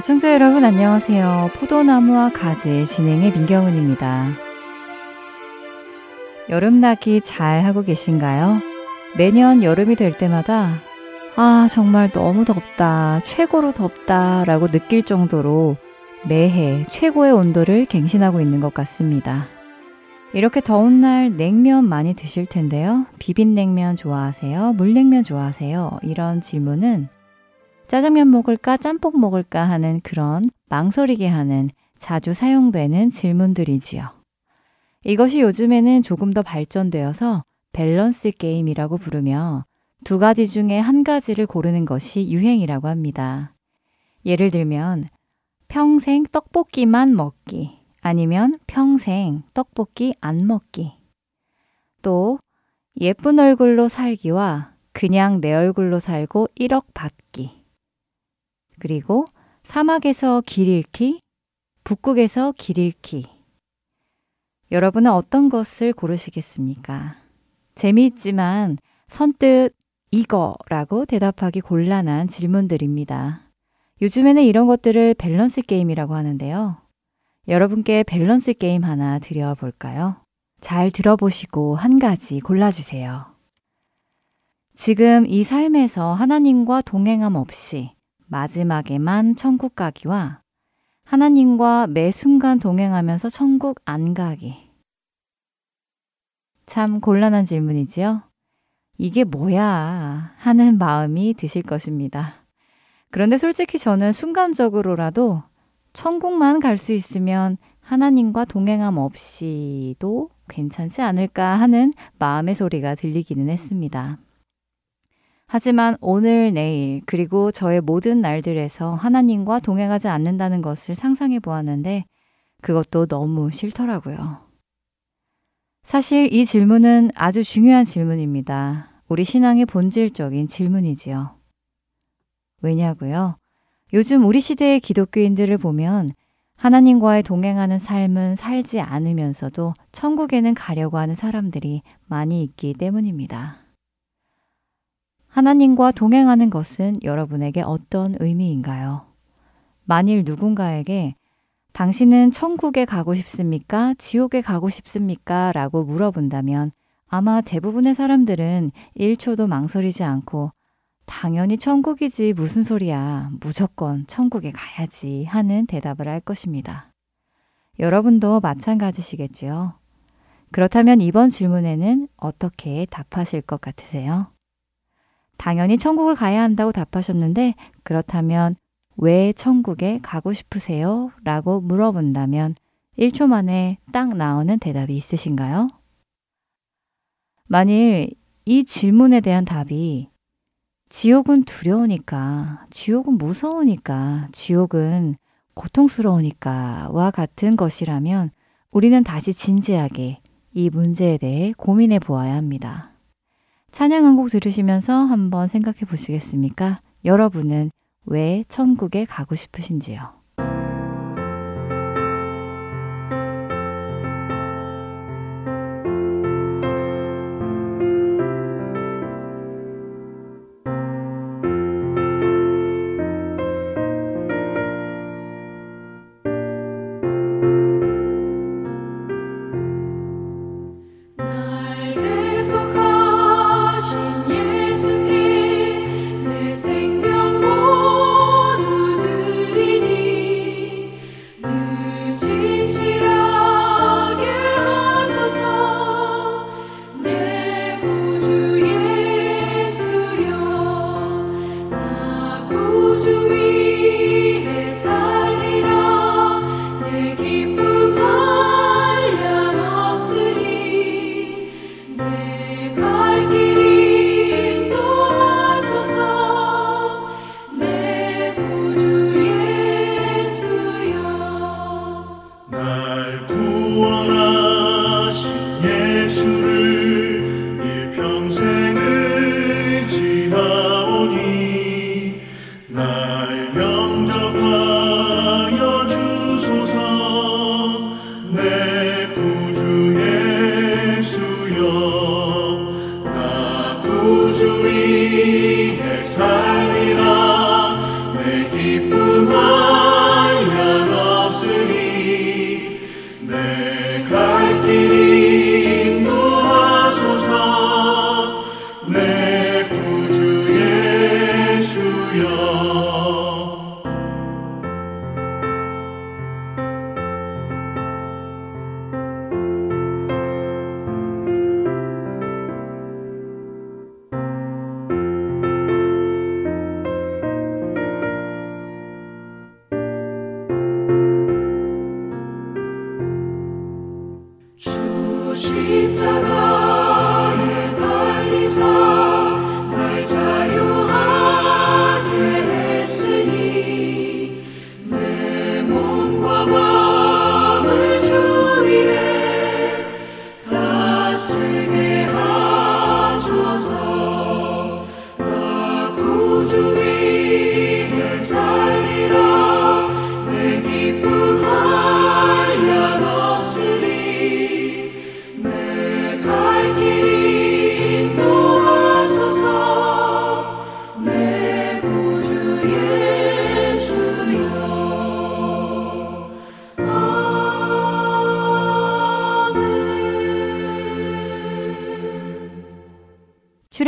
애청자 여러분 안녕하세요. 포도나무와 가지 진행의 민경은입니다. 여름나기 잘 하고 계신가요? 매년 여름이 될 때마다 아, 정말 너무 덥다, 최고로 덥다 라고 느낄 정도로 매해 최고의 온도를 갱신하고 있는 것 같습니다. 이렇게 더운 날 냉면 많이 드실 텐데요. 비빔냉면 좋아하세요? 물냉면 좋아하세요? 이런 질문은 짜장면 먹을까 짬뽕 먹을까 하는 그런 망설이게 하는 자주 사용되는 질문들이지요. 이것이 요즘에는 조금 더 발전되어서 밸런스 게임이라고 부르며 두 가지 중에 한 가지를 고르는 것이 유행이라고 합니다. 예를 들면 평생 떡볶이만 먹기 아니면 평생 떡볶이 안 먹기. 또 예쁜 얼굴로 살기와 그냥 내 얼굴로 살고 1억 받기. 그리고 사막에서 길 잃기, 북극에서 길 잃기. 여러분은 어떤 것을 고르시겠습니까? 재미있지만 선뜻 이거라고 대답하기 곤란한 질문들입니다. 요즘에는 이런 것들을 밸런스 게임이라고 하는데요. 여러분께 밸런스 게임 하나 드려볼까요? 잘 들어보시고 한 가지 골라주세요. 지금 이 삶에서 하나님과 동행함 없이 마지막에만 천국 가기와 하나님과 매 순간 동행하면서 천국 안 가기. 참 곤란한 질문이지요? 이게 뭐야? 하는 마음이 드실 것입니다. 그런데 솔직히 저는 순간적으로라도 천국만 갈 수 있으면 하나님과 동행함 없이도 괜찮지 않을까 하는 마음의 소리가 들리기는 했습니다. 하지만 오늘, 내일, 그리고 저의 모든 날들에서 하나님과 동행하지 않는다는 것을 상상해 보았는데 그것도 너무 싫더라고요. 사실 이 질문은 아주 중요한 질문입니다. 우리 신앙의 본질적인 질문이지요. 왜냐고요? 요즘 우리 시대의 기독교인들을 보면 하나님과의 동행하는 삶은 살지 않으면서도 천국에는 가려고 하는 사람들이 많이 있기 때문입니다. 하나님과 동행하는 것은 여러분에게 어떤 의미인가요? 만일 누군가에게 당신은 천국에 가고 싶습니까? 지옥에 가고 싶습니까? 라고 물어본다면 아마 대부분의 사람들은 1초도 망설이지 않고 당연히 천국이지 무슨 소리야. 무조건 천국에 가야지 하는 대답을 할 것입니다. 여러분도 마찬가지시겠지요? 그렇다면 이번 질문에는 어떻게 답하실 것 같으세요? 당연히 천국을 가야 한다고 답하셨는데 그렇다면 왜 천국에 가고 싶으세요? 라고 물어본다면 1초 만에 딱 나오는 대답이 있으신가요? 만일 이 질문에 대한 답이 지옥은 두려우니까, 지옥은 무서우니까, 지옥은 고통스러우니까와 같은 것이라면 우리는 다시 진지하게 이 문제에 대해 고민해 보아야 합니다. 찬양 한 곡 들으시면서 한번 생각해 보시겠습니까? 여러분은 왜 천국에 가고 싶으신지요?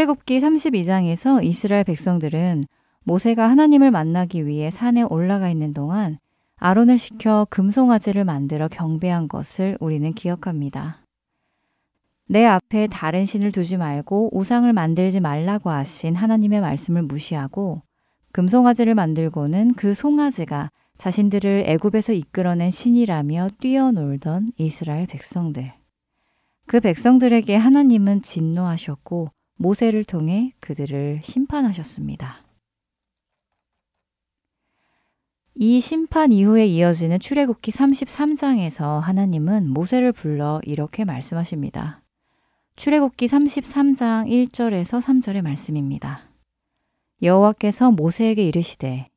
출애굽기 32장에서 이스라엘 백성들은 모세가 하나님을 만나기 위해 산에 올라가 있는 동안 아론을 시켜 금송아지를 만들어 경배한 것을 우리는 기억합니다. 내 앞에 다른 신을 두지 말고 우상을 만들지 말라고 하신 하나님의 말씀을 무시하고 금송아지를 만들고는 그 송아지가 자신들을 애굽에서 이끌어낸 신이라며 뛰어놀던 이스라엘 백성들. 그 백성들에게 하나님은 진노하셨고 모세를 통해 그들을 심판하셨습니다. 이 심판 이후에 이어지는 출애굽기 33장에서 하나님은 모세를 불러 이렇게 말씀하십니다. 출애굽기 33장 1절에서 3절의 말씀입니다. 여호와께서 모세에게 이르시되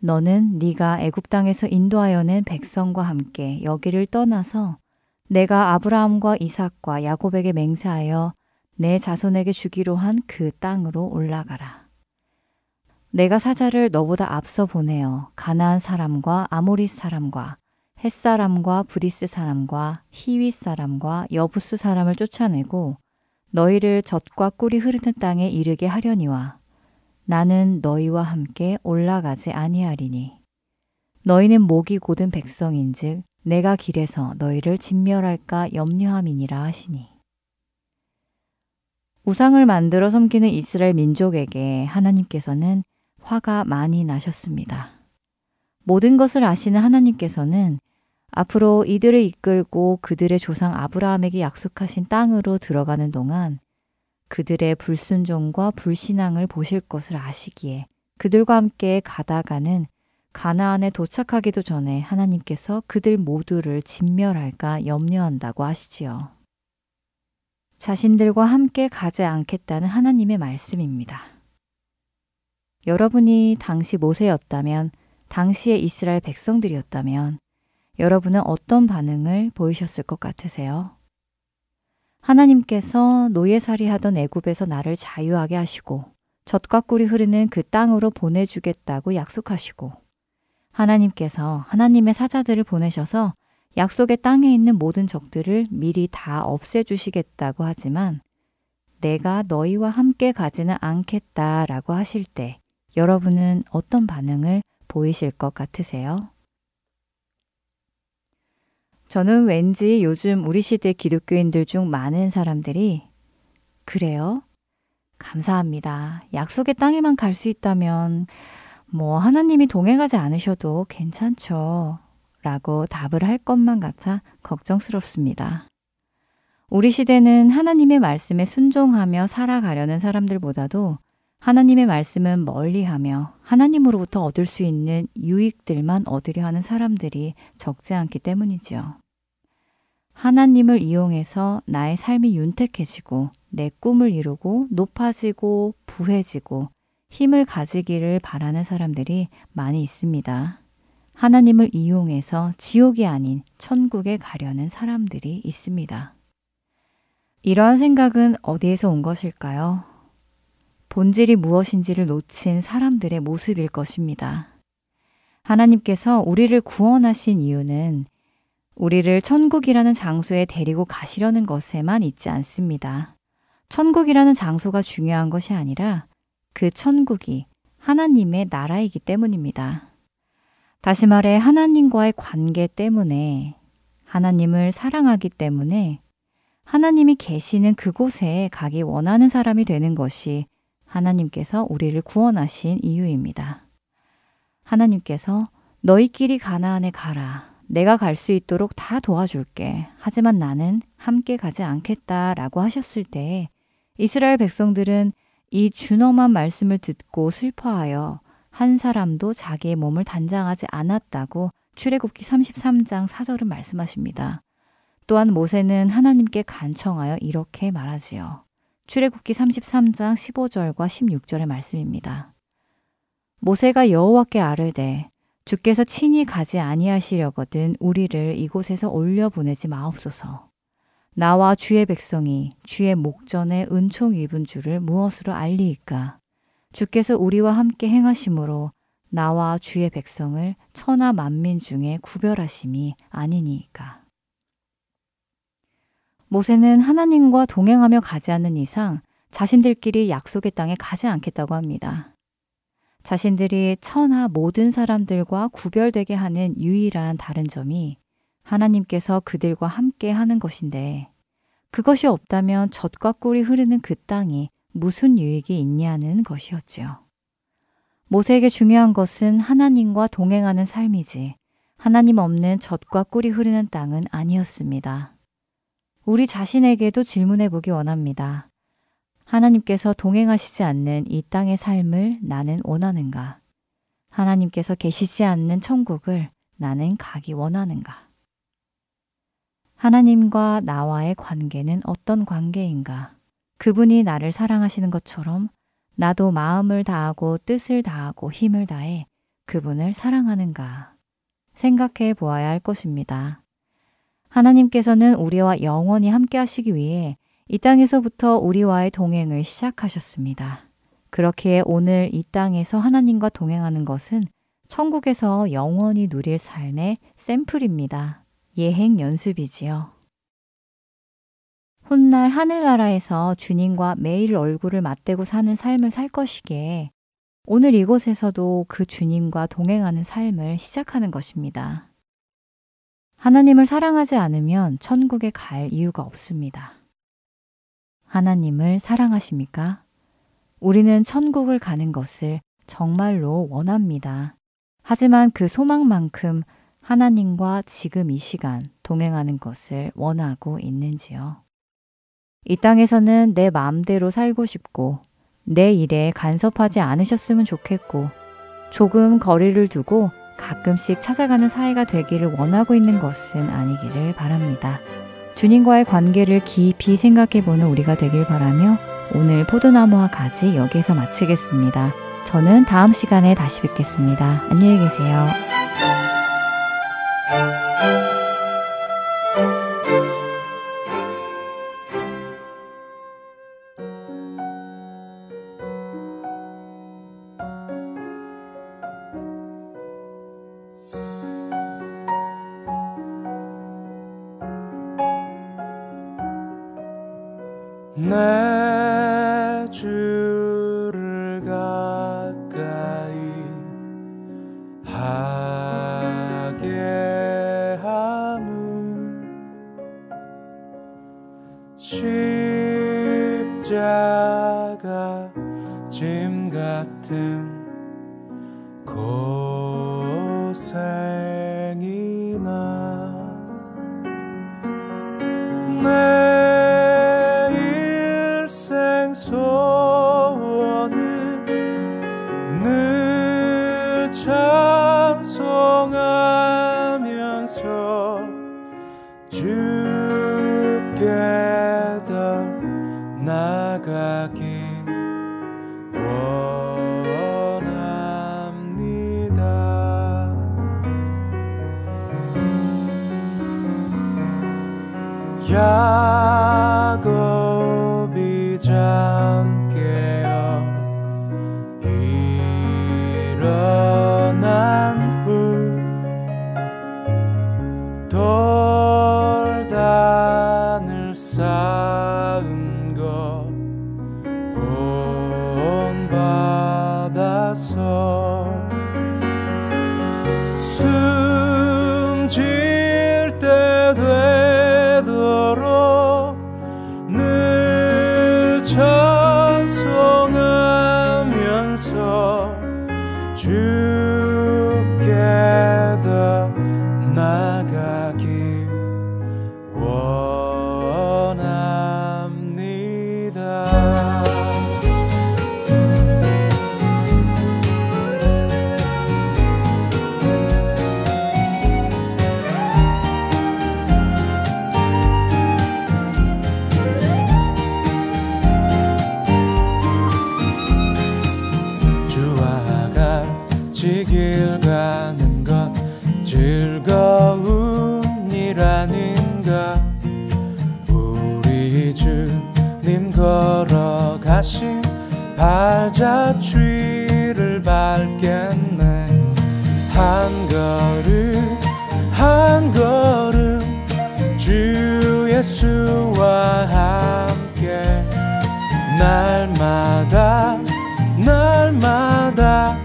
너는 네가 애굽 땅에서 인도하여 낸 백성과 함께 여기를 떠나서 내가 아브라함과 이삭과 야곱에게 맹세하여 내 자손에게 주기로 한 그 땅으로 올라가라. 내가 사자를 너보다 앞서 보내어 가나안 사람과 아모리 사람과 햇 사람과 브리스 사람과 히윗 사람과 여부스 사람을 쫓아내고 너희를 젖과 꿀이 흐르는 땅에 이르게 하려니와 나는 너희와 함께 올라가지 아니하리니 너희는 목이 고든 백성인즉 내가 길에서 너희를 진멸할까 염려함이니라 하시니 우상을 만들어 섬기는 이스라엘 민족에게 하나님께서는 화가 많이 나셨습니다. 모든 것을 아시는 하나님께서는 앞으로 이들을 이끌고 그들의 조상 아브라함에게 약속하신 땅으로 들어가는 동안 그들의 불순종과 불신앙을 보실 것을 아시기에 그들과 함께 가다가는 가나안에 도착하기도 전에 하나님께서 그들 모두를 진멸할까 염려한다고 하시지요. 자신들과 함께 가지 않겠다는 하나님의 말씀입니다. 여러분이 당시 모세였다면, 당시의 이스라엘 백성들이었다면, 여러분은 어떤 반응을 보이셨을 것 같으세요? 하나님께서 노예살이 하던 애굽에서 나를 자유하게 하시고 젖과 꿀이 흐르는 그 땅으로 보내주겠다고 약속하시고 하나님께서 하나님의 사자들을 보내셔서 약속의 땅에 있는 모든 적들을 미리 다 없애주시겠다고 하지만 내가 너희와 함께 가지는 않겠다 라고 하실 때 여러분은 어떤 반응을 보이실 것 같으세요? 저는 왠지 요즘 우리 시대 기독교인들 중 많은 사람들이 그래요? 감사합니다. 약속의 땅에만 갈 수 있다면 뭐 하나님이 동행하지 않으셔도 괜찮죠. 라고 답을 할 것만 같아 걱정스럽습니다. 우리 시대는 하나님의 말씀에 순종하며 살아가려는 사람들보다도 하나님의 말씀은 멀리하며 하나님으로부터 얻을 수 있는 유익들만 얻으려 하는 사람들이 적지 않기 때문이지요. 하나님을 이용해서 나의 삶이 윤택해지고 내 꿈을 이루고 높아지고 부해지고 힘을 가지기를 바라는 사람들이 많이 있습니다. 하나님을 이용해서 지옥이 아닌 천국에 가려는 사람들이 있습니다. 이러한 생각은 어디에서 온 것일까요? 본질이 무엇인지를 놓친 사람들의 모습일 것입니다. 하나님께서 우리를 구원하신 이유는 우리를 천국이라는 장소에 데리고 가시려는 것에만 있지 않습니다. 천국이라는 장소가 중요한 것이 아니라 그 천국이 하나님의 나라이기 때문입니다. 다시 말해 하나님과의 관계 때문에 하나님을 사랑하기 때문에 하나님이 계시는 그곳에 가기 원하는 사람이 되는 것이 하나님께서 우리를 구원하신 이유입니다. 하나님께서 너희끼리 가나안에 가라. 내가 갈 수 있도록 다 도와줄게. 하지만 나는 함께 가지 않겠다 라고 하셨을 때 이스라엘 백성들은 이 준엄한 말씀을 듣고 슬퍼하여 한 사람도 자기의 몸을 단장하지 않았다고 출애굽기 33장 4절은 말씀하십니다. 또한 모세는 하나님께 간청하여 이렇게 말하지요. 출애굽기 33장 15절과 16절의 말씀입니다. 모세가 여호와께 아르되 주께서 친히 가지 아니하시려거든 우리를 이곳에서 올려 보내지 마옵소서. 나와 주의 백성이 주의 목전에 은총 입은 줄을 무엇으로 알리이까? 주께서 우리와 함께 행하심으로 나와 주의 백성을 천하 만민 중에 구별하심이 아니니까. 모세는 하나님과 동행하며 가지 않는 이상 자신들끼리 약속의 땅에 가지 않겠다고 합니다. 자신들이 천하 모든 사람들과 구별되게 하는 유일한 다른 점이 하나님께서 그들과 함께 하는 것인데 그것이 없다면 젖과 꿀이 흐르는 그 땅이 무슨 유익이 있냐는 것이었지요. 모세에게 중요한 것은 하나님과 동행하는 삶이지 하나님 없는 젖과 꿀이 흐르는 땅은 아니었습니다. 우리 자신에게도 질문해 보기 원합니다. 하나님께서 동행하시지 않는 이 땅의 삶을 나는 원하는가? 하나님께서 계시지 않는 천국을 나는 가기 원하는가? 하나님과 나와의 관계는 어떤 관계인가? 그분이 나를 사랑하시는 것처럼 나도 마음을 다하고 뜻을 다하고 힘을 다해 그분을 사랑하는가? 생각해 보아야 할 것입니다. 하나님께서는 우리와 영원히 함께 하시기 위해 이 땅에서부터 우리와의 동행을 시작하셨습니다. 그렇기에 오늘 이 땅에서 하나님과 동행하는 것은 천국에서 영원히 누릴 삶의 샘플입니다. 예행 연습이지요. 훗날 하늘나라에서 주님과 매일 얼굴을 맞대고 사는 삶을 살 것이기에 오늘 이곳에서도 그 주님과 동행하는 삶을 시작하는 것입니다. 하나님을 사랑하지 않으면 천국에 갈 이유가 없습니다. 하나님을 사랑하십니까? 우리는 천국을 가는 것을 정말로 원합니다. 하지만 그 소망만큼 하나님과 지금 이 시간 동행하는 것을 원하고 있는지요? 이 땅에서는 내 마음대로 살고 싶고 내 일에 간섭하지 않으셨으면 좋겠고 조금 거리를 두고 가끔씩 찾아가는 사이가 되기를 원하고 있는 것은 아니기를 바랍니다. 주님과의 관계를 깊이 생각해 보는 우리가 되길 바라며 오늘 포도나무와 가지 여기서 마치겠습니다. 저는 다음 시간에 다시 뵙겠습니다. 안녕히 계세요. night. 지길 가는 것 즐거운 일 아닌가 우리 주님 걸어가신 발자취를 밟겠네. 한 걸음 한 걸음 주 예수와 함께. 날마다 날마다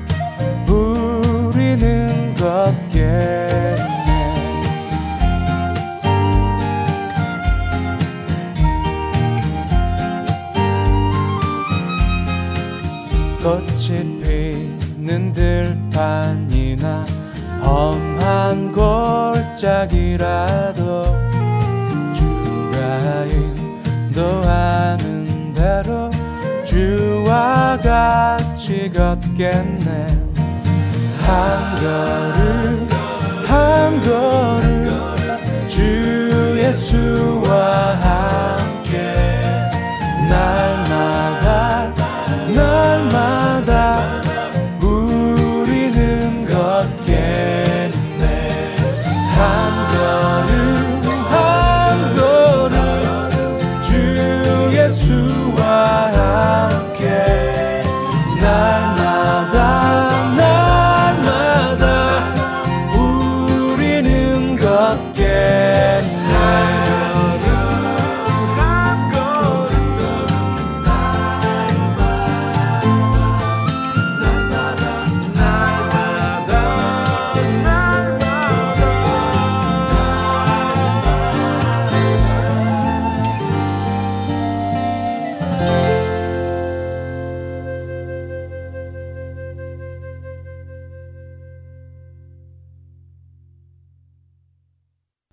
꽃이 피는 들판이나 험한 골짜기라도 주가 인도하는 대로 주와 같이 걷겠네. 한 걸음 한 걸음 주 예수와 함께 날마다 날마다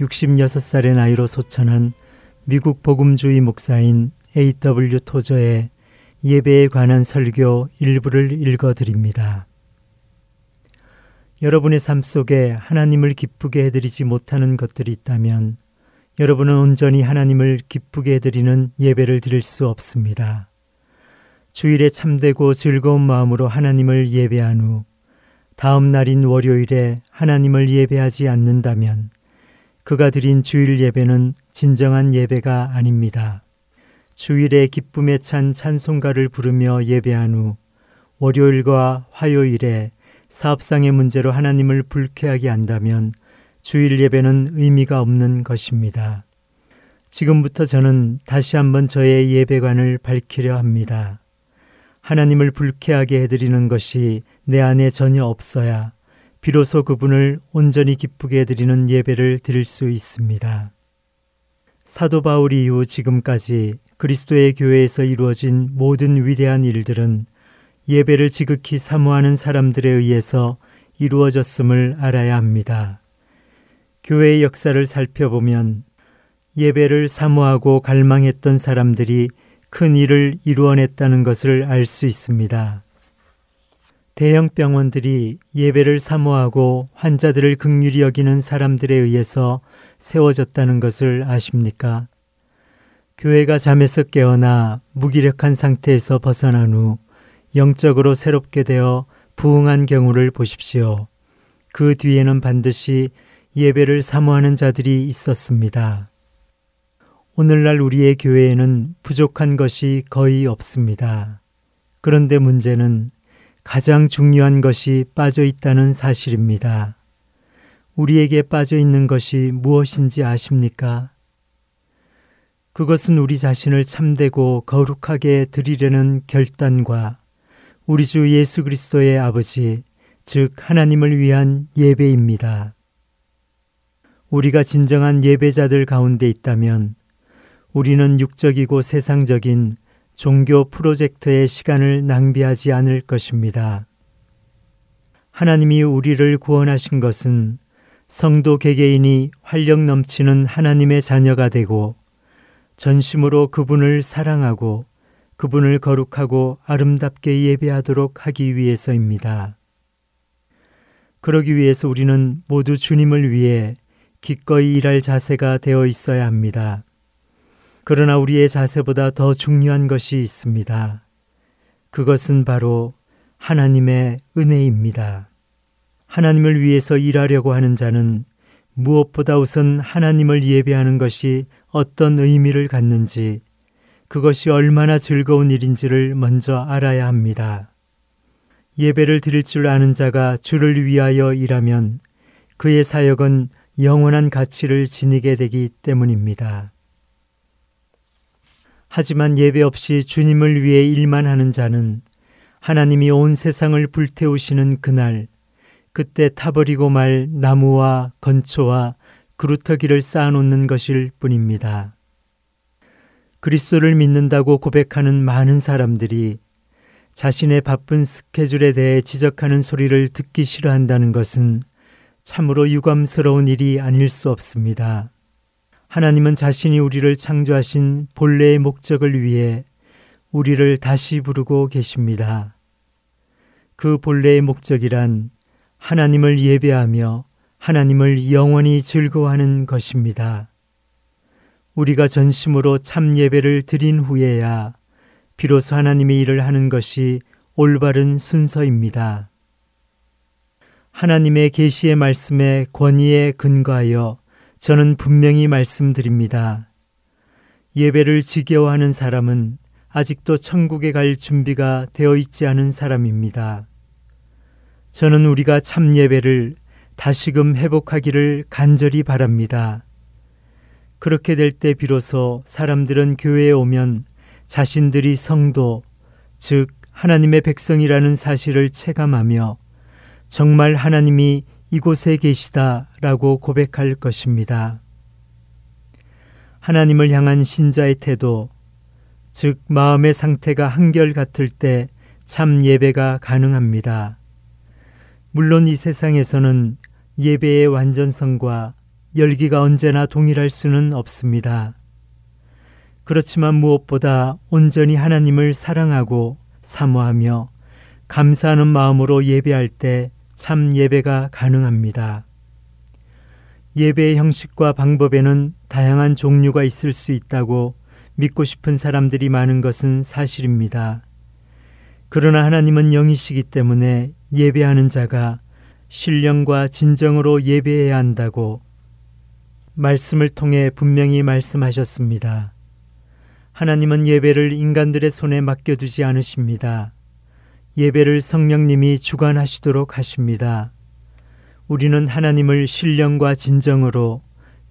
66살의 나이로 소천한 미국 복음주의 목사인 A.W. 토저의 예배에 관한 설교 일부를 읽어 드립니다. 여러분의 삶 속에 하나님을 기쁘게 해드리지 못하는 것들이 있다면 여러분은 온전히 하나님을 기쁘게 해드리는 예배를 드릴 수 없습니다. 주일에 참되고 즐거운 마음으로 하나님을 예배한 후 다음 날인 월요일에 하나님을 예배하지 않는다면 그가 드린 주일 예배는 진정한 예배가 아닙니다. 주일에 기쁨에 찬 찬송가를 부르며 예배한 후 월요일과 화요일에 사업상의 문제로 하나님을 불쾌하게 한다면 주일 예배는 의미가 없는 것입니다. 지금부터 저는 다시 한번 저의 예배관을 밝히려 합니다. 하나님을 불쾌하게 해드리는 것이 내 안에 전혀 없어야 비로소 그분을 온전히 기쁘게 해드리는 예배를 드릴 수 있습니다. 사도 바울 이후 지금까지 그리스도의 교회에서 이루어진 모든 위대한 일들은 예배를 지극히 사모하는 사람들에 의해서 이루어졌음을 알아야 합니다. 교회의 역사를 살펴보면 예배를 사모하고 갈망했던 사람들이 큰 일을 이루어냈다는 것을 알 수 있습니다. 대형 병원들이 예배를 사모하고 환자들을 극률히 여기는 사람들에 의해서 세워졌다는 것을 아십니까? 교회가 잠에서 깨어나 무기력한 상태에서 벗어난 후 영적으로 새롭게 되어 부흥한 경우를 보십시오. 그 뒤에는 반드시 예배를 사모하는 자들이 있었습니다. 오늘날 우리의 교회에는 부족한 것이 거의 없습니다. 그런데 문제는 가장 중요한 것이 빠져 있다는 사실입니다. 우리에게 빠져 있는 것이 무엇인지 아십니까? 그것은 우리 자신을 참되고 거룩하게 드리려는 결단과 우리 주 예수 그리스도의 아버지, 즉 하나님을 위한 예배입니다. 우리가 진정한 예배자들 가운데 있다면 우리는 육적이고 세상적인 종교 프로젝트의 시간을 낭비하지 않을 것입니다. 하나님이 우리를 구원하신 것은 성도 개개인이 활력 넘치는 하나님의 자녀가 되고 전심으로 그분을 사랑하고 그분을 거룩하고 아름답게 예배하도록 하기 위해서입니다. 그러기 위해서 우리는 모두 주님을 위해 기꺼이 일할 자세가 되어 있어야 합니다. 그러나 우리의 자세보다 더 중요한 것이 있습니다. 그것은 바로 하나님의 은혜입니다. 하나님을 위해서 일하려고 하는 자는 무엇보다 우선 하나님을 예배하는 것이 어떤 의미를 갖는지, 그것이 얼마나 즐거운 일인지를 먼저 알아야 합니다. 예배를 드릴 줄 아는 자가 주를 위하여 일하면 그의 사역은 영원한 가치를 지니게 되기 때문입니다. 하지만 예배 없이 주님을 위해 일만 하는 자는 하나님이 온 세상을 불태우시는 그날, 그때 타버리고 말 나무와 건초와 그루터기를 쌓아놓는 것일 뿐입니다. 그리스도를 믿는다고 고백하는 많은 사람들이 자신의 바쁜 스케줄에 대해 지적하는 소리를 듣기 싫어한다는 것은 참으로 유감스러운 일이 아닐 수 없습니다. 하나님은 자신이 우리를 창조하신 본래의 목적을 위해 우리를 다시 부르고 계십니다. 그 본래의 목적이란 하나님을 예배하며 하나님을 영원히 즐거워하는 것입니다. 우리가 전심으로 참 예배를 드린 후에야 비로소 하나님의 일을 하는 것이 올바른 순서입니다. 하나님의 계시의 말씀에 권위에 근거하여 저는 분명히 말씀드립니다. 예배를 지겨워하는 사람은 아직도 천국에 갈 준비가 되어 있지 않은 사람입니다. 저는 우리가 참 예배를 다시금 회복하기를 간절히 바랍니다. 그렇게 될 때 비로소 사람들은 교회에 오면 자신들이 성도, 즉 하나님의 백성이라는 사실을 체감하며 정말 하나님이 이곳에 계시다 라고 고백할 것입니다. 하나님을 향한 신자의 태도, 즉 마음의 상태가 한결 같을 때 참 예배가 가능합니다. 물론 이 세상에서는 예배의 완전성과 열기가 언제나 동일할 수는 없습니다. 그렇지만 무엇보다 온전히 하나님을 사랑하고 사모하며 감사하는 마음으로 예배할 때 참 예배가 가능합니다. 예배의 형식과 방법에는 다양한 종류가 있을 수 있다고 믿고 싶은 사람들이 많은 것은 사실입니다. 그러나 하나님은 영이시기 때문에 예배하는 자가 신령과 진정으로 예배해야 한다고 말씀을 통해 분명히 말씀하셨습니다. 하나님은 예배를 인간들의 손에 맡겨두지 않으십니다. 예배를 성령님이 주관하시도록 하십니다. 우리는 하나님을 신령과 진정으로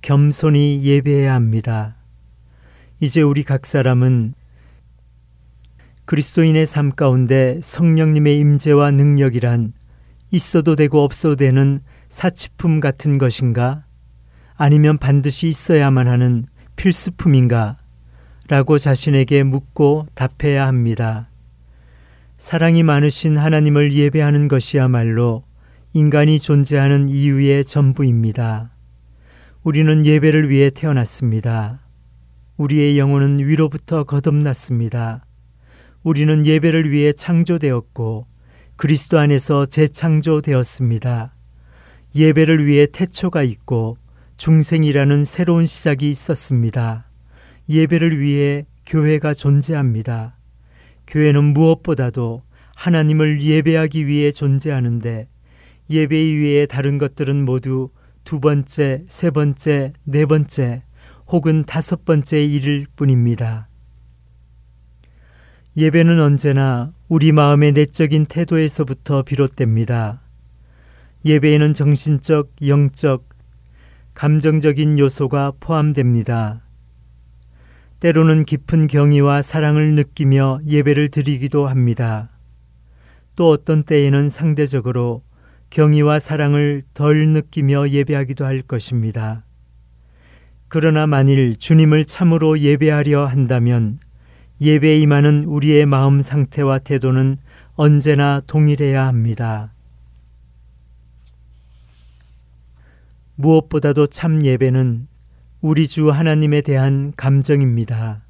겸손히 예배해야 합니다. 이제 우리 각 사람은 그리스도인의 삶 가운데 성령님의 임재와 능력이란 있어도 되고 없어도 되는 사치품 같은 것인가? 아니면 반드시 있어야만 하는 필수품인가? 라고 자신에게 묻고 답해야 합니다. 사랑이 많으신 하나님을 예배하는 것이야말로 인간이 존재하는 이유의 전부입니다. 우리는 예배를 위해 태어났습니다. 우리의 영혼은 위로부터 거듭났습니다. 우리는 예배를 위해 창조되었고 그리스도 안에서 재창조되었습니다. 예배를 위해 태초가 있고 중생이라는 새로운 시작이 있었습니다. 예배를 위해 교회가 존재합니다. 교회는 무엇보다도 하나님을 예배하기 위해 존재하는데 예배 이외의 다른 것들은 모두 두 번째, 세 번째, 네 번째 혹은 다섯 번째 일일 뿐입니다. 예배는 언제나 우리 마음의 내적인 태도에서부터 비롯됩니다. 예배에는 정신적, 영적, 감정적인 요소가 포함됩니다. 때로는 깊은 경의와 사랑을 느끼며 예배를 드리기도 합니다. 또 어떤 때에는 상대적으로 경의와 사랑을 덜 느끼며 예배하기도 할 것입니다. 그러나 만일 주님을 참으로 예배하려 한다면 예배에 임하는 우리의 마음 상태와 태도는 언제나 동일해야 합니다. 무엇보다도 참 예배는 우리 주 하나님에 대한 감정입니다.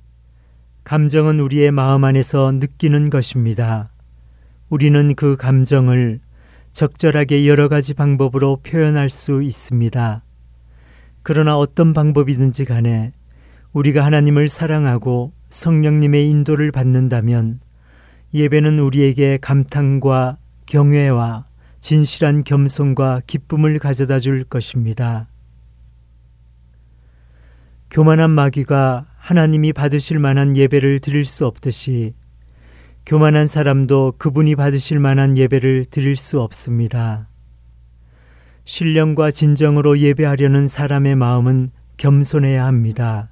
감정은 우리의 마음 안에서 느끼는 것입니다. 우리는 그 감정을 적절하게 여러 가지 방법으로 표현할 수 있습니다. 그러나 어떤 방법이든지 간에 우리가 하나님을 사랑하고 성령님의 인도를 받는다면 예배는 우리에게 감탄과 경외와 진실한 겸손과 기쁨을 가져다 줄 것입니다. 교만한 마귀가 하나님이 받으실 만한 예배를 드릴 수 없듯이 교만한 사람도 그분이 받으실 만한 예배를 드릴 수 없습니다. 신령과 진정으로 예배하려는 사람의 마음은 겸손해야 합니다.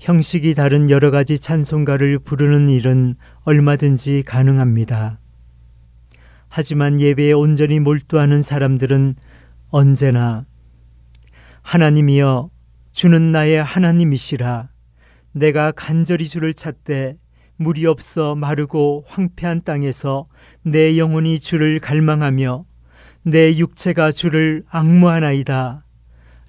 형식이 다른 여러 가지 찬송가를 부르는 일은 얼마든지 가능합니다. 하지만 예배에 온전히 몰두하는 사람들은 언제나 하나님이여 주는 나의 하나님이시라 내가 간절히 주를 찾되 물이 없어 마르고 황폐한 땅에서 내 영혼이 주를 갈망하며 내 육체가 주를 악무하나이다.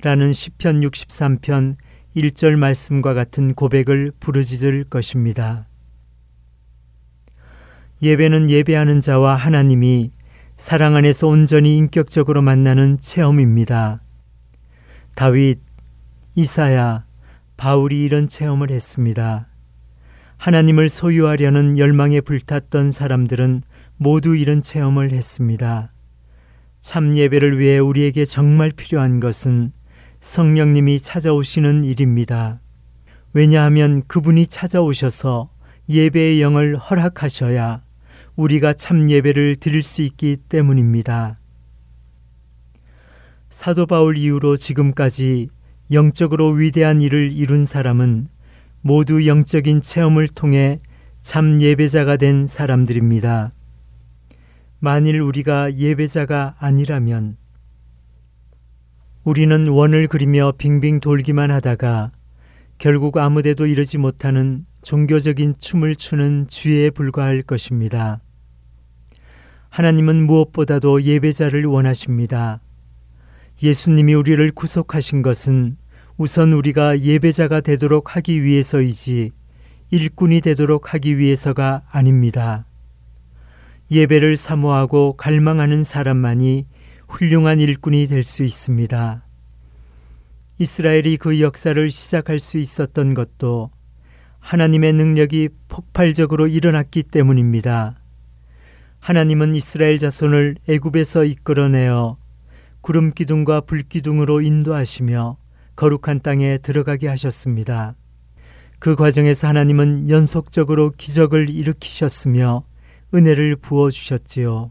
라는 시편 63편 1절 말씀과 같은 고백을 부르짖을 것입니다. 예배는 예배하는 자와 하나님이 사랑 안에서 온전히 인격적으로 만나는 체험입니다. 다윗, 이사야, 바울이 이런 체험을 했습니다. 하나님을 소유하려는 열망에 불탔던 사람들은 모두 이런 체험을 했습니다. 참 예배를 위해 우리에게 정말 필요한 것은 성령님이 찾아오시는 일입니다. 왜냐하면 그분이 찾아오셔서 예배의 영을 허락하셔야 우리가 참 예배를 드릴 수 있기 때문입니다. 사도 바울 이후로 지금까지 영적으로 위대한 일을 이룬 사람은 모두 영적인 체험을 통해 참 예배자가 된 사람들입니다. 만일 우리가 예배자가 아니라면 우리는 원을 그리며 빙빙 돌기만 하다가 결국 아무데도 이르지 못하는 종교적인 춤을 추는 쥐에 불과할 것입니다. 하나님은 무엇보다도 예배자를 원하십니다. 예수님이 우리를 구속하신 것은 우선 우리가 예배자가 되도록 하기 위해서이지 일꾼이 되도록 하기 위해서가 아닙니다. 예배를 사모하고 갈망하는 사람만이 훌륭한 일꾼이 될 수 있습니다. 이스라엘이 그 역사를 시작할 수 있었던 것도 하나님의 능력이 폭발적으로 일어났기 때문입니다. 하나님은 이스라엘 자손을 애굽에서 이끌어내어 구름 기둥과 불 기둥으로 인도하시며 거룩한 땅에 들어가게 하셨습니다. 그 과정에서 하나님은 연속적으로 기적을 일으키셨으며 은혜를 부어 주셨지요.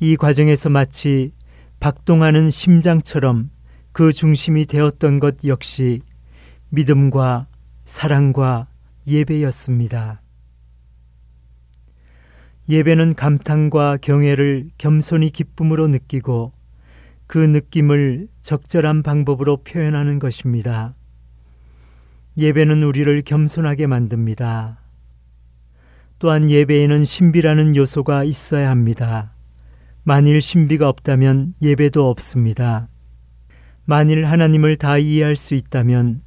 이 과정에서 마치 박동하는 심장처럼 그 중심이 되었던 것 역시 믿음과 사랑과 예배였습니다. 예배는 감탄과 경애를 겸손히 기쁨으로 느끼고 그 느낌을 적절한 방법으로 표현하는 것입니다. 예배는 우리를 겸손하게 만듭니다. 또한 예배에는 신비라는 요소가 있어야 합니다. 만일 신비가 없다면 예배도 없습니다. 만일 하나님을 다 이해할 수 있다면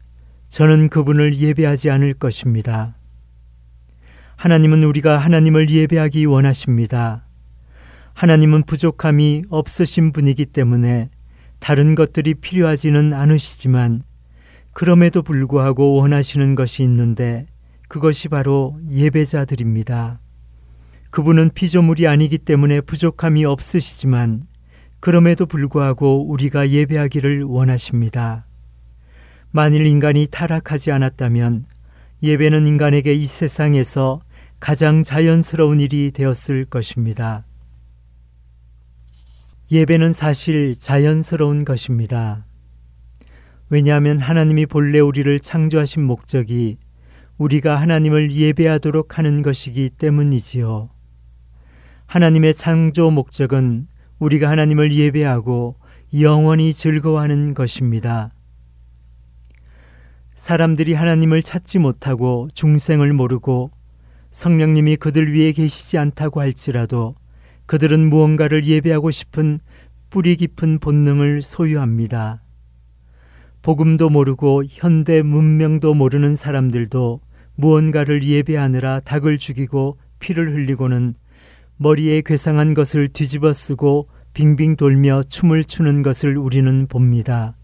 저는 그분을 예배하지 않을 것입니다. 하나님은 우리가 하나님을 예배하기 원하십니다. 하나님은 부족함이 없으신 분이기 때문에 다른 것들이 필요하지는 않으시지만 그럼에도 불구하고 원하시는 것이 있는데 그것이 바로 예배자들입니다. 그분은 피조물이 아니기 때문에 부족함이 없으시지만 그럼에도 불구하고 우리가 예배하기를 원하십니다. 만일 인간이 타락하지 않았다면 예배는 인간에게 이 세상에서 가장 자연스러운 일이 되었을 것입니다. 예배는 사실 자연스러운 것입니다. 왜냐하면 하나님이 본래 우리를 창조하신 목적이 우리가 하나님을 예배하도록 하는 것이기 때문이지요. 하나님의 창조 목적은 우리가 하나님을 예배하고 영원히 즐거워하는 것입니다. 사람들이 하나님을 찾지 못하고 중생을 모르고 성령님이 그들 위에 계시지 않다고 할지라도 그들은 무언가를 예배하고 싶은 뿌리 깊은 본능을 소유합니다. 복음도 모르고 현대 문명도 모르는 사람들도 무언가를 예배하느라 닭을 죽이고 피를 흘리고는 머리에 괴상한 것을 뒤집어 쓰고 빙빙 돌며 춤을 추는 것을 우리는 봅니다.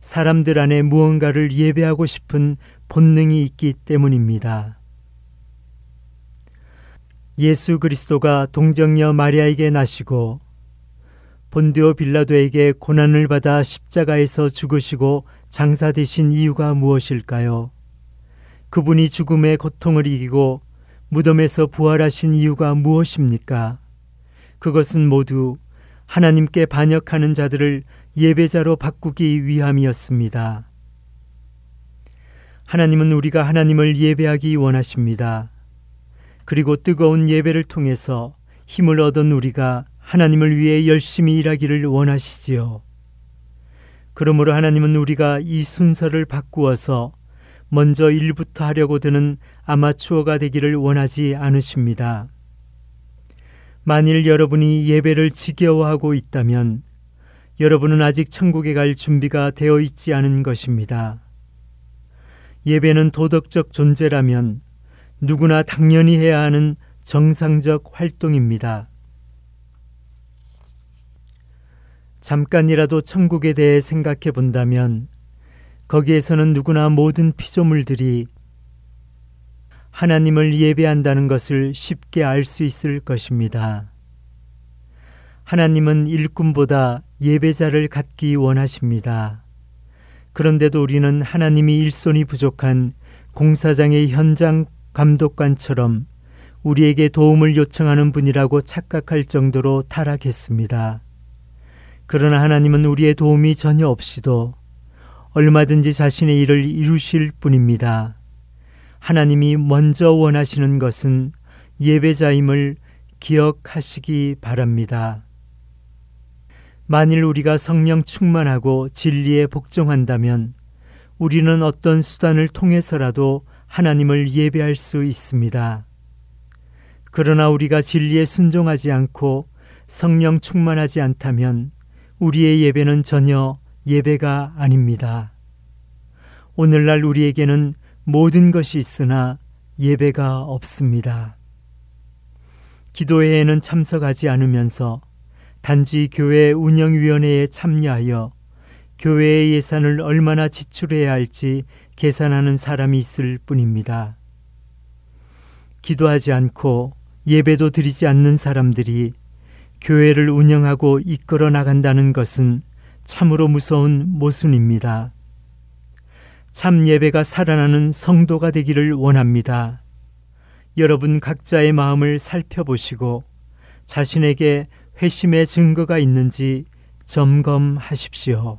사람들 안에 무언가를 예배하고 싶은 본능이 있기 때문입니다. 예수 그리스도가 동정녀 마리아에게 나시고 본디오 빌라도에게 고난을 받아 십자가에서 죽으시고 장사되신 이유가 무엇일까요? 그분이 죽음의 고통을 이기고 무덤에서 부활하신 이유가 무엇입니까? 그것은 모두 하나님께 반역하는 자들을 예배자로 바꾸기 위함이었습니다. 하나님은 우리가 하나님을 예배하기 원하십니다. 그리고 뜨거운 예배를 통해서 힘을 얻은 우리가 하나님을 위해 열심히 일하기를 원하시지요. 그러므로 하나님은 우리가 이 순서를 바꾸어서 먼저 일부터 하려고 드는 아마추어가 되기를 원하지 않으십니다. 만일 여러분이 예배를 지겨워하고 있다면 여러분은 아직 천국에 갈 준비가 되어 있지 않은 것입니다. 예배는 도덕적 존재라면 누구나 당연히 해야 하는 정상적 활동입니다. 잠깐이라도 천국에 대해 생각해 본다면 거기에서는 누구나 모든 피조물들이 하나님을 예배한다는 것을 쉽게 알 수 있을 것입니다. 하나님은 일꾼보다 예배자를 갖기 원하십니다. 그런데도 우리는 하나님이 일손이 부족한 공사장의 현장 감독관처럼 우리에게 도움을 요청하는 분이라고 착각할 정도로 타락했습니다. 그러나 하나님은 우리의 도움이 전혀 없이도 얼마든지 자신의 일을 이루실 뿐입니다. 하나님이 먼저 원하시는 것은 예배자임을 기억하시기 바랍니다. 만일 우리가 성령 충만하고 진리에 복종한다면 우리는 어떤 수단을 통해서라도 하나님을 예배할 수 있습니다. 그러나 우리가 진리에 순종하지 않고 성령 충만하지 않다면 우리의 예배는 전혀 예배가 아닙니다. 오늘날 우리에게는 모든 것이 있으나 예배가 없습니다. 기도회에는 참석하지 않으면서 단지 교회 운영위원회에 참여하여 교회의 예산을 얼마나 지출해야 할지 계산하는 사람이 있을 뿐입니다. 기도하지 않고 예배도 드리지 않는 사람들이 교회를 운영하고 이끌어 나간다는 것은 참으로 무서운 모순입니다. 참 예배가 살아나는 성도가 되기를 원합니다. 여러분 각자의 마음을 살펴보시고 자신에게 회심의 증거가 있는지 점검하십시오.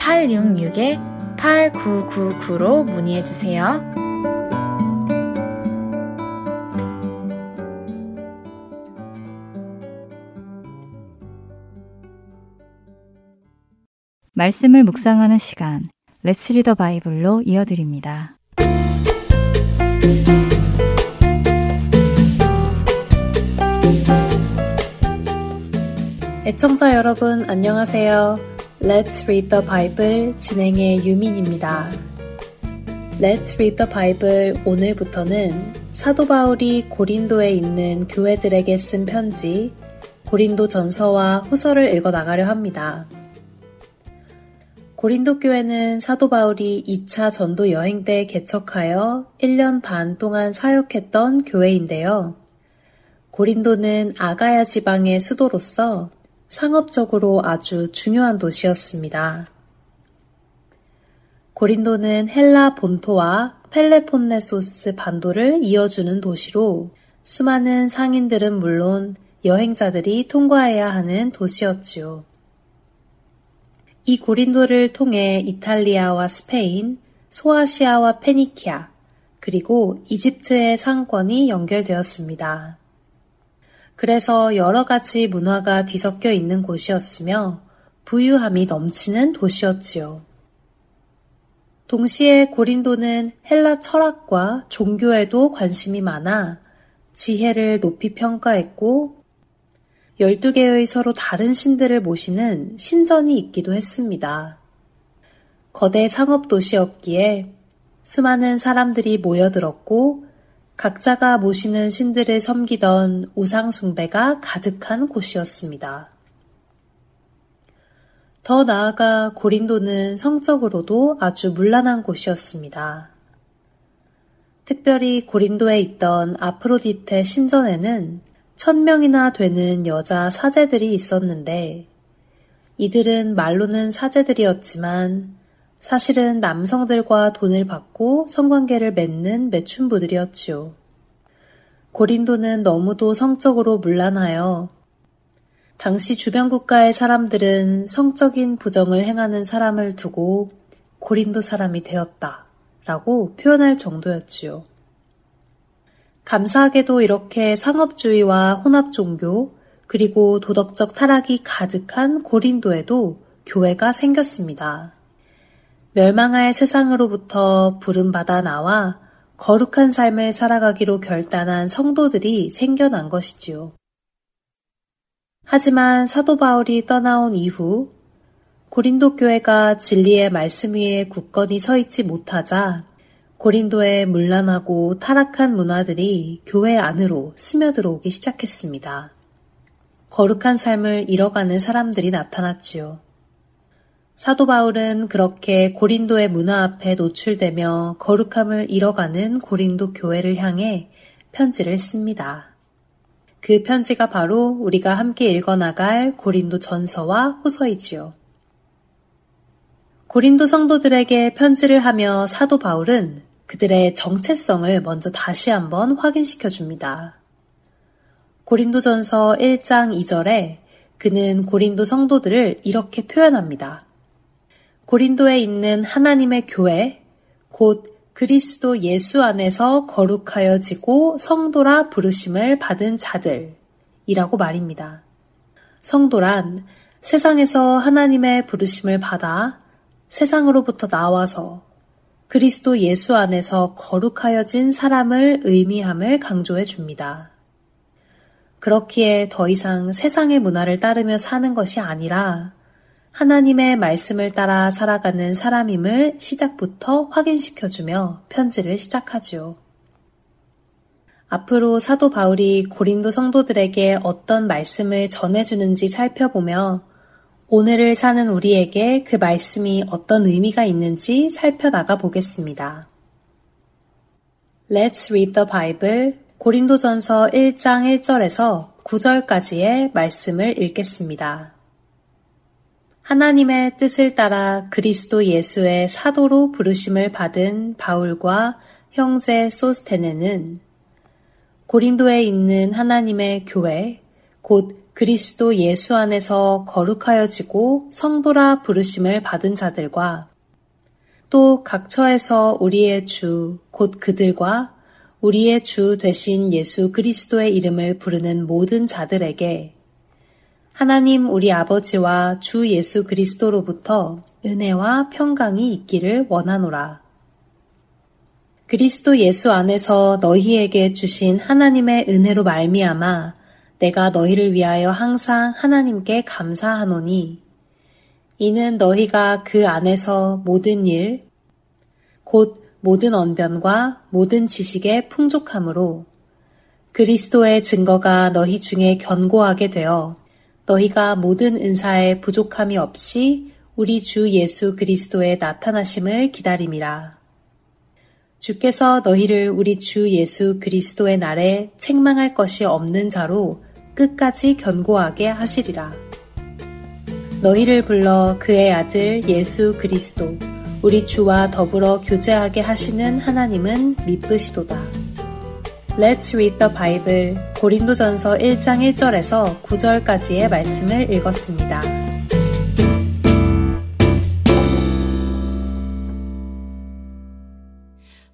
602-866-8999로 문의해 주세요. 말씀을 묵상하는 시간, 레츠 리더 바이블로 이어드립니다. 애청자 여러분 안녕하세요. Let's Read the Bible 진행의 유민입니다. Let's Read the Bible 오늘부터는 사도 바울이 고린도에 있는 교회들에게 쓴 편지 고린도 전서와 후서를 읽어 나가려 합니다. 고린도 교회는 사도 바울이 2차 전도 여행 때 개척하여 1년 반 동안 사역했던 교회인데요. 고린도는 아가야 지방의 수도로서 상업적으로 아주 중요한 도시였습니다. 고린도는 헬라 본토와 펠레폰네소스 반도를 이어주는 도시로 수많은 상인들은 물론 여행자들이 통과해야 하는 도시였지요. 이 고린도를 통해 이탈리아와 스페인, 소아시아와 페니키아, 그리고 이집트의 상권이 연결되었습니다. 그래서 여러 가지 문화가 뒤섞여 있는 곳이었으며 부유함이 넘치는 도시였지요. 동시에 고린도는 헬라 철학과 종교에도 관심이 많아 지혜를 높이 평가했고 12개의 서로 다른 신들을 모시는 신전이 있기도 했습니다. 거대 상업 도시였기에 수많은 사람들이 모여들었고 각자가 모시는 신들을 섬기던 우상숭배가 가득한 곳이었습니다. 더 나아가 고린도는 성적으로도 아주 문란한 곳이었습니다. 특별히 고린도에 있던 아프로디테 신전에는 천명이나 되는 여자 사제들이 있었는데 이들은 말로는 사제들이었지만 사실은 남성들과 돈을 받고 성관계를 맺는 매춘부들이었지요. 고린도는 너무도 성적으로 문란하여 당시 주변 국가의 사람들은 성적인 부정을 행하는 사람을 두고 고린도 사람이 되었다 라고 표현할 정도였지요. 감사하게도 이렇게 상업주의와 혼합 종교 그리고 도덕적 타락이 가득한 고린도에도 교회가 생겼습니다. 멸망할 세상으로부터 부름받아 나와 거룩한 삶을 살아가기로 결단한 성도들이 생겨난 것이지요. 하지만 사도 바울이 떠나온 이후 고린도 교회가 진리의 말씀 위에 굳건히 서 있지 못하자 고린도의 문란하고 타락한 문화들이 교회 안으로 스며들어오기 시작했습니다. 거룩한 삶을 잃어가는 사람들이 나타났지요. 사도 바울은 그렇게 고린도의 문화 앞에 노출되며 거룩함을 잃어가는 고린도 교회를 향해 편지를 씁니다. 그 편지가 바로 우리가 함께 읽어나갈 고린도 전서와 후서이지요. 고린도 성도들에게 편지를 하며 사도 바울은 그들의 정체성을 먼저 다시 한번 확인시켜 줍니다. 고린도 전서 1장 2절에 그는 고린도 성도들을 이렇게 표현합니다. 고린도에 있는 하나님의 교회, 곧 그리스도 예수 안에서 거룩하여지고 성도라 부르심을 받은 자들이라고 말입니다. 성도란 세상에서 하나님의 부르심을 받아 세상으로부터 나와서 그리스도 예수 안에서 거룩하여진 사람을 의미함을 강조해 줍니다. 그렇기에 더 이상 세상의 문화를 따르며 사는 것이 아니라 하나님의 말씀을 따라 살아가는 사람임을 시작부터 확인시켜주며 편지를 시작하지요. 앞으로 사도 바울이 고린도 성도들에게 어떤 말씀을 전해주는지 살펴보며 오늘을 사는 우리에게 그 말씀이 어떤 의미가 있는지 살펴나가 보겠습니다. Let's read the Bible 고린도전서 1장 1절에서 9절까지의 말씀을 읽겠습니다. 하나님의 뜻을 따라 그리스도 예수의 사도로 부르심을 받은 바울과 형제 소스테네는 고린도에 있는 하나님의 교회, 곧 그리스도 예수 안에서 거룩하여지고 성도라 부르심을 받은 자들과 또 각처에서 우리의 주, 곧 그들과 우리의 주 되신 예수 그리스도의 이름을 부르는 모든 자들에게 하나님 우리 아버지와 주 예수 그리스도로부터 은혜와 평강이 있기를 원하노라. 그리스도 예수 안에서 너희에게 주신 하나님의 은혜로 말미암아 내가 너희를 위하여 항상 하나님께 감사하노니 이는 너희가 그 안에서 모든 일, 곧 모든 언변과 모든 지식의 풍족함으로 그리스도의 증거가 너희 중에 견고하게 되어 너희가 모든 은사에 부족함이 없이 우리 주 예수 그리스도의 나타나심을 기다림이라. 주께서 너희를 우리 주 예수 그리스도의 날에 책망할 것이 없는 자로 끝까지 견고하게 하시리라. 너희를 불러 그의 아들 예수 그리스도, 우리 주와 더불어 교제하게 하시는 하나님은 미쁘시도다. Let's read the Bible 고린도전서 1장 1절에서 9절까지의 말씀을 읽었습니다.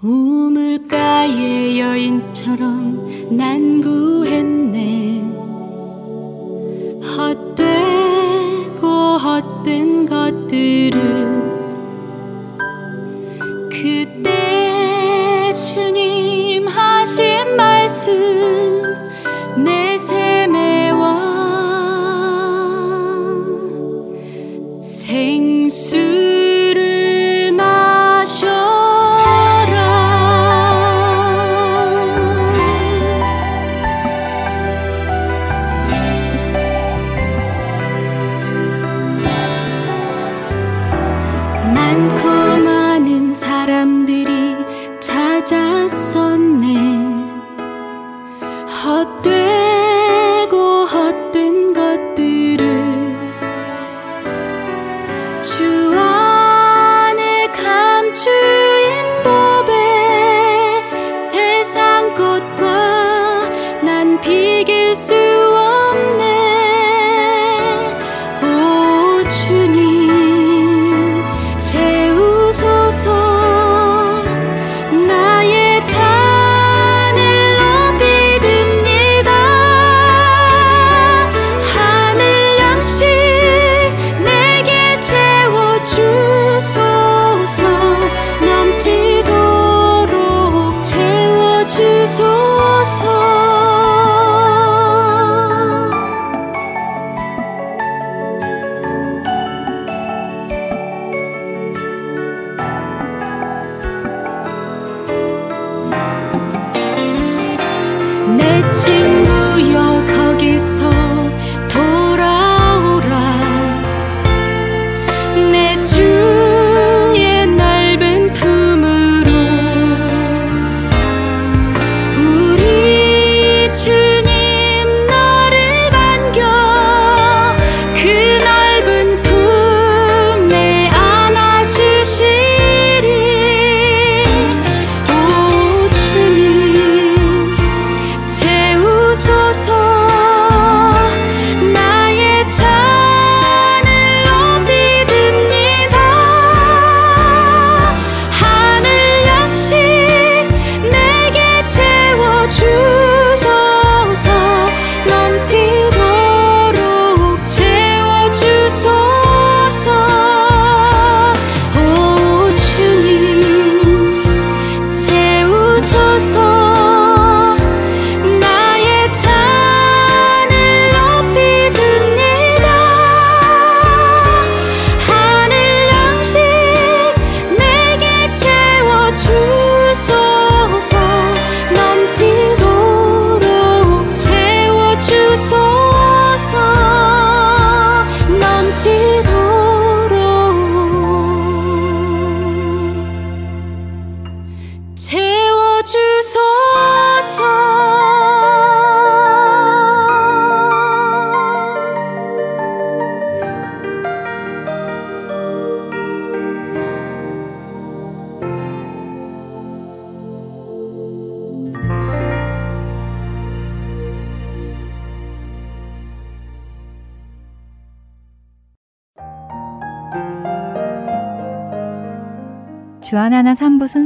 우물가의 여인처럼 난 구했네 헛되고 헛된 것들을 마